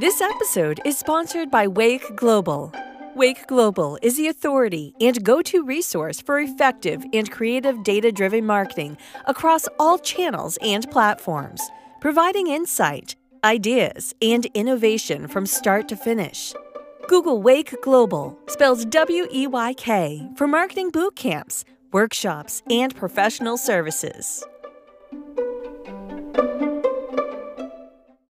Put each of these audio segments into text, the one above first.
This episode is sponsored by Weyk Global. Weyk Global is the authority and go to resource for effective and creative data driven marketing across all channels and platforms, providing insight, ideas, and innovation from start to finish. Google Weyk Global, spells W E Y K, for marketing boot camps, workshops, and professional services.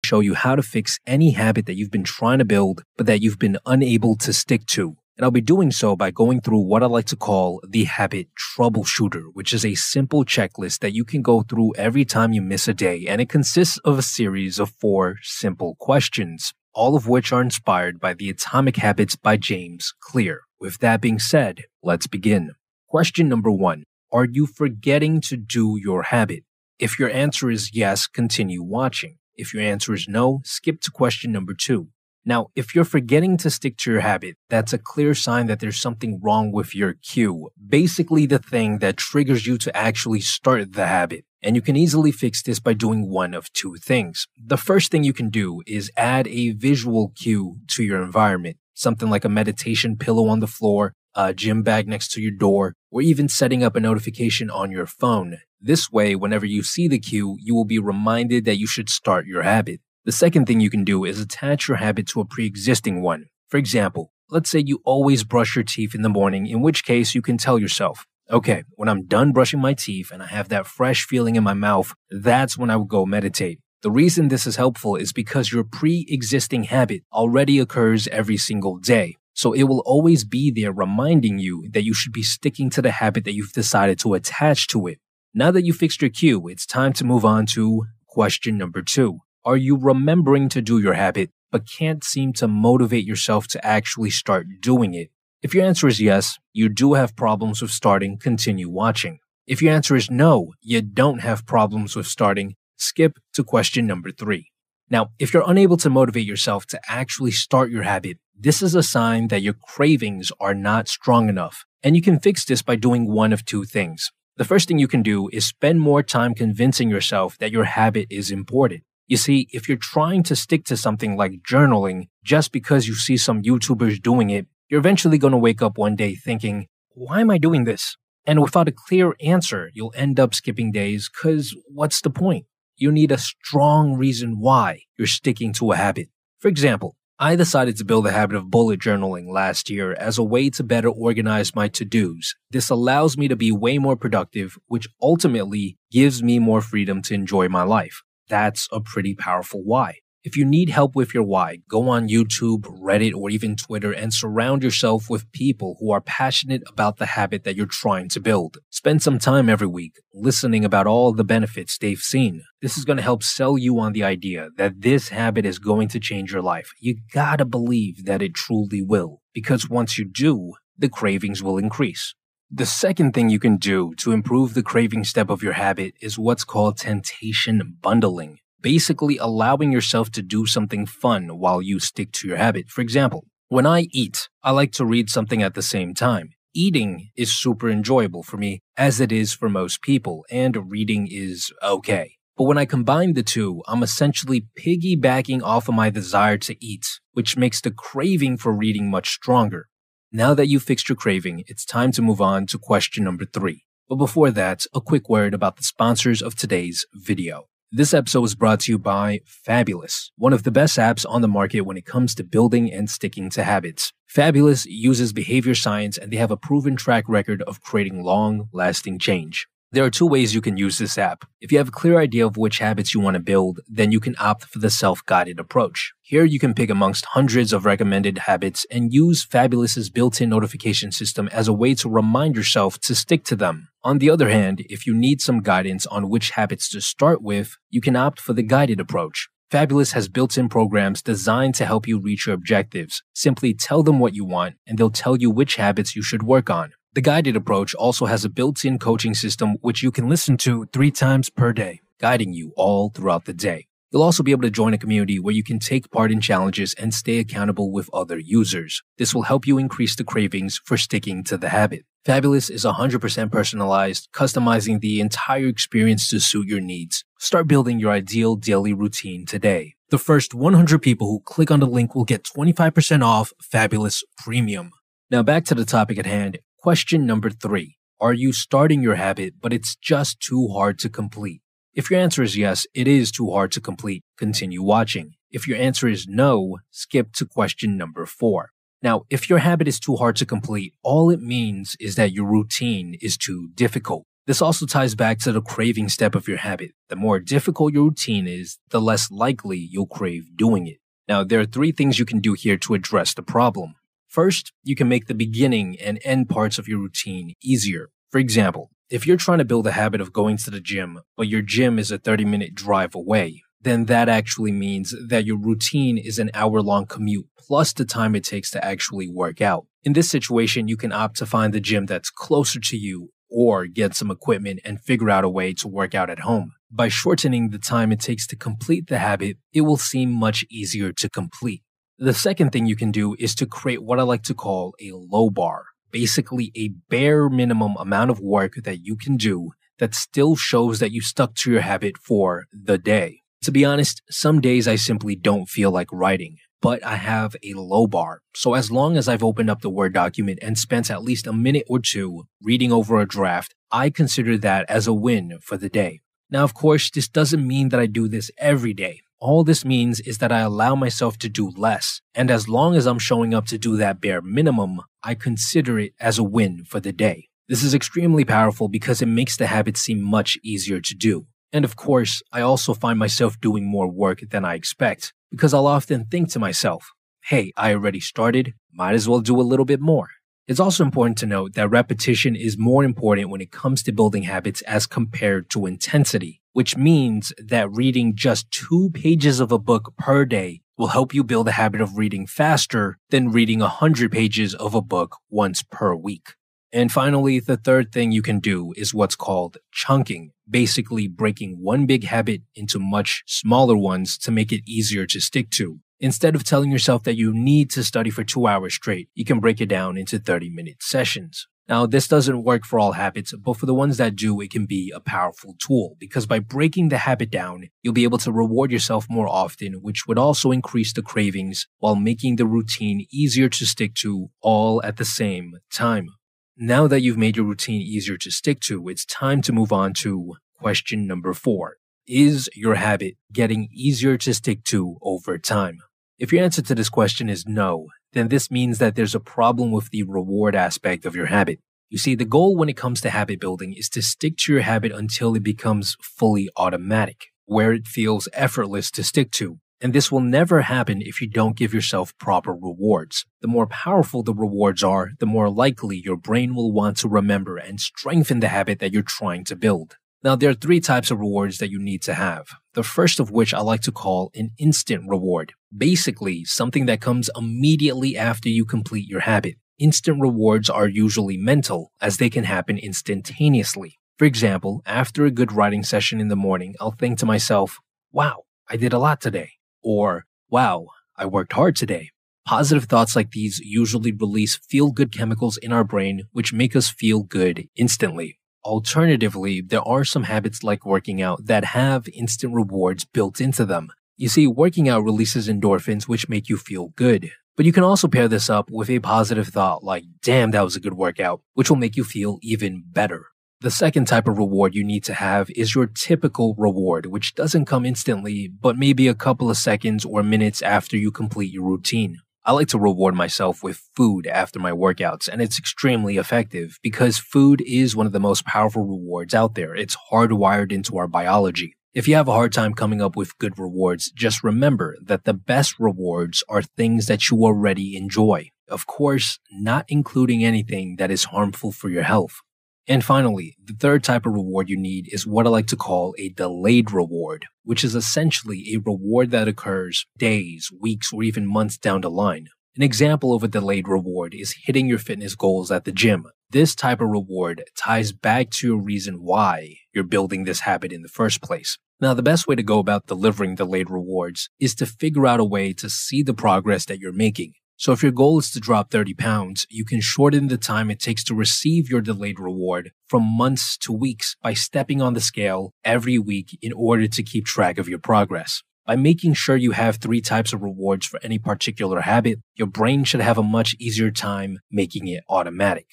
Show you how to fix any habit that you've been trying to build, but that you've been unable to stick to. And I'll be doing so by going through what I like to call the habit troubleshooter, which is a simple checklist that you can go through every time you miss a day. And it consists of a series of four simple questions, all of which are inspired by the Atomic Habits by James Clear. With that being said, let's begin. Question number one. Are you forgetting to do your habit? If your answer is yes, continue watching. If your answer is no, skip to question number two. Now, if you're forgetting to stick to your habit, that's a clear sign that there's something wrong with your cue. Basically, the thing that triggers you to actually start the habit. And you can easily fix this by doing one of two things. The first thing you can do is add a visual cue to your environment, something like a meditation pillow on the floor, a gym bag next to your door, or even setting up a notification on your phone. This way, whenever you see the cue, you will be reminded that you should start your habit. The second thing you can do is attach your habit to a pre existing one. For example, let's say you always brush your teeth in the morning, in which case you can tell yourself, okay, when I'm done brushing my teeth and I have that fresh feeling in my mouth, that's when I will go meditate. The reason this is helpful is because your pre existing habit already occurs every single day. So it will always be there reminding you that you should be sticking to the habit that you've decided to attach to it. Now that you fixed your cue, it's time to move on to question number two. Are you remembering to do your habit, but can't seem to motivate yourself to actually start doing it? If your answer is yes, you do have problems with starting, continue watching. If your answer is no, you don't have problems with starting, skip to question number three. Now, if you're unable to motivate yourself to actually start your habit, this is a sign that your cravings are not strong enough. And you can fix this by doing one of two things. The first thing you can do is spend more time convincing yourself that your habit is important. You see, if you're trying to stick to something like journaling just because you see some YouTubers doing it, you're eventually going to wake up one day thinking, why am I doing this? And without a clear answer, you'll end up skipping days because what's the point? You need a strong reason why you're sticking to a habit. For example, I decided to build a habit of bullet journaling last year as a way to better organize my to dos. This allows me to be way more productive, which ultimately gives me more freedom to enjoy my life. That's a pretty powerful why. If you need help with your why, go on YouTube, Reddit, or even Twitter and surround yourself with people who are passionate about the habit that you're trying to build. Spend some time every week listening about all the benefits they've seen. This is going to help sell you on the idea that this habit is going to change your life. You gotta believe that it truly will, because once you do, the cravings will increase. The second thing you can do to improve the craving step of your habit is what's called temptation bundling basically allowing yourself to do something fun while you stick to your habit. For example, when I eat, I like to read something at the same time. Eating is super enjoyable for me, as it is for most people, and reading is okay. But when I combine the two, I'm essentially piggybacking off of my desire to eat, which makes the craving for reading much stronger. Now that you've fixed your craving, it's time to move on to question number three. But before that, a quick word about the sponsors of today's video. This episode was brought to you by Fabulous, one of the best apps on the market when it comes to building and sticking to habits. Fabulous uses behavior science and they have a proven track record of creating long lasting change. There are two ways you can use this app. If you have a clear idea of which habits you want to build, then you can opt for the self-guided approach. Here you can pick amongst hundreds of recommended habits and use Fabulous's built-in notification system as a way to remind yourself to stick to them. On the other hand, if you need some guidance on which habits to start with, you can opt for the guided approach. Fabulous has built-in programs designed to help you reach your objectives. Simply tell them what you want and they'll tell you which habits you should work on. The guided approach also has a built in coaching system which you can listen to three times per day, guiding you all throughout the day. You'll also be able to join a community where you can take part in challenges and stay accountable with other users. This will help you increase the cravings for sticking to the habit. Fabulous is 100% personalized, customizing the entire experience to suit your needs. Start building your ideal daily routine today. The first 100 people who click on the link will get 25% off Fabulous Premium. Now back to the topic at hand. Question number three. Are you starting your habit, but it's just too hard to complete? If your answer is yes, it is too hard to complete, continue watching. If your answer is no, skip to question number four. Now, if your habit is too hard to complete, all it means is that your routine is too difficult. This also ties back to the craving step of your habit. The more difficult your routine is, the less likely you'll crave doing it. Now, there are three things you can do here to address the problem. First, you can make the beginning and end parts of your routine easier. For example, if you're trying to build a habit of going to the gym, but your gym is a 30 minute drive away, then that actually means that your routine is an hour long commute plus the time it takes to actually work out. In this situation, you can opt to find the gym that's closer to you or get some equipment and figure out a way to work out at home. By shortening the time it takes to complete the habit, it will seem much easier to complete. The second thing you can do is to create what I like to call a low bar, basically a bare minimum amount of work that you can do that still shows that you stuck to your habit for the day. To be honest, some days I simply don't feel like writing but I have a low bar. So as long as I've opened up the Word document and spent at least a minute or two reading over a draft, I consider that as a win for the day. Now, of course, this doesn't mean that I do this every day. All this means is that I allow myself to do less. And as long as I'm showing up to do that bare minimum, I consider it as a win for the day. This is extremely powerful because it makes the habit seem much easier to do. And of course, I also find myself doing more work than I expect, because I'll often think to myself, hey, I already started, might as well do a little bit more. It's also important to note that repetition is more important when it comes to building habits as compared to intensity, which means that reading just two pages of a book per day will help you build a habit of reading faster than reading 100 pages of a book once per week. And finally, the third thing you can do is what's called chunking, basically breaking one big habit into much smaller ones to make it easier to stick to. Instead of telling yourself that you need to study for two hours straight, you can break it down into 30 minute sessions. Now, this doesn't work for all habits, but for the ones that do, it can be a powerful tool because by breaking the habit down, you'll be able to reward yourself more often, which would also increase the cravings while making the routine easier to stick to all at the same time. Now that you've made your routine easier to stick to, it's time to move on to question number four. Is your habit getting easier to stick to over time? If your answer to this question is no, then this means that there's a problem with the reward aspect of your habit. You see, the goal when it comes to habit building is to stick to your habit until it becomes fully automatic, where it feels effortless to stick to. And this will never happen if you don't give yourself proper rewards. The more powerful the rewards are, the more likely your brain will want to remember and strengthen the habit that you're trying to build. Now, there are three types of rewards that you need to have. The first of which I like to call an instant reward. Basically, something that comes immediately after you complete your habit. Instant rewards are usually mental, as they can happen instantaneously. For example, after a good writing session in the morning, I'll think to myself, wow, I did a lot today. Or, wow, I worked hard today. Positive thoughts like these usually release feel good chemicals in our brain, which make us feel good instantly. Alternatively, there are some habits like working out that have instant rewards built into them. You see, working out releases endorphins, which make you feel good. But you can also pair this up with a positive thought like, damn, that was a good workout, which will make you feel even better. The second type of reward you need to have is your typical reward, which doesn't come instantly, but maybe a couple of seconds or minutes after you complete your routine. I like to reward myself with food after my workouts, and it's extremely effective because food is one of the most powerful rewards out there. It's hardwired into our biology. If you have a hard time coming up with good rewards, just remember that the best rewards are things that you already enjoy. Of course, not including anything that is harmful for your health. And finally, the third type of reward you need is what I like to call a delayed reward, which is essentially a reward that occurs days, weeks, or even months down the line. An example of a delayed reward is hitting your fitness goals at the gym. This type of reward ties back to a reason why you're building this habit in the first place. Now, the best way to go about delivering delayed rewards is to figure out a way to see the progress that you're making. So if your goal is to drop 30 pounds, you can shorten the time it takes to receive your delayed reward from months to weeks by stepping on the scale every week in order to keep track of your progress. By making sure you have three types of rewards for any particular habit, your brain should have a much easier time making it automatic.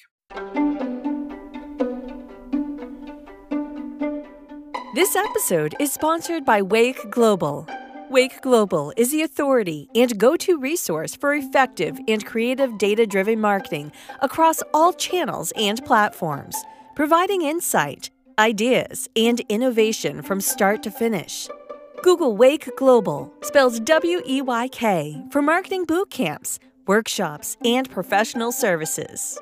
This episode is sponsored by Weyk Global. Weyk Global is the authority and go to resource for effective and creative data driven marketing across all channels and platforms, providing insight, ideas, and innovation from start to finish. Google Weyk Global, spells W E Y K, for marketing boot camps, workshops, and professional services.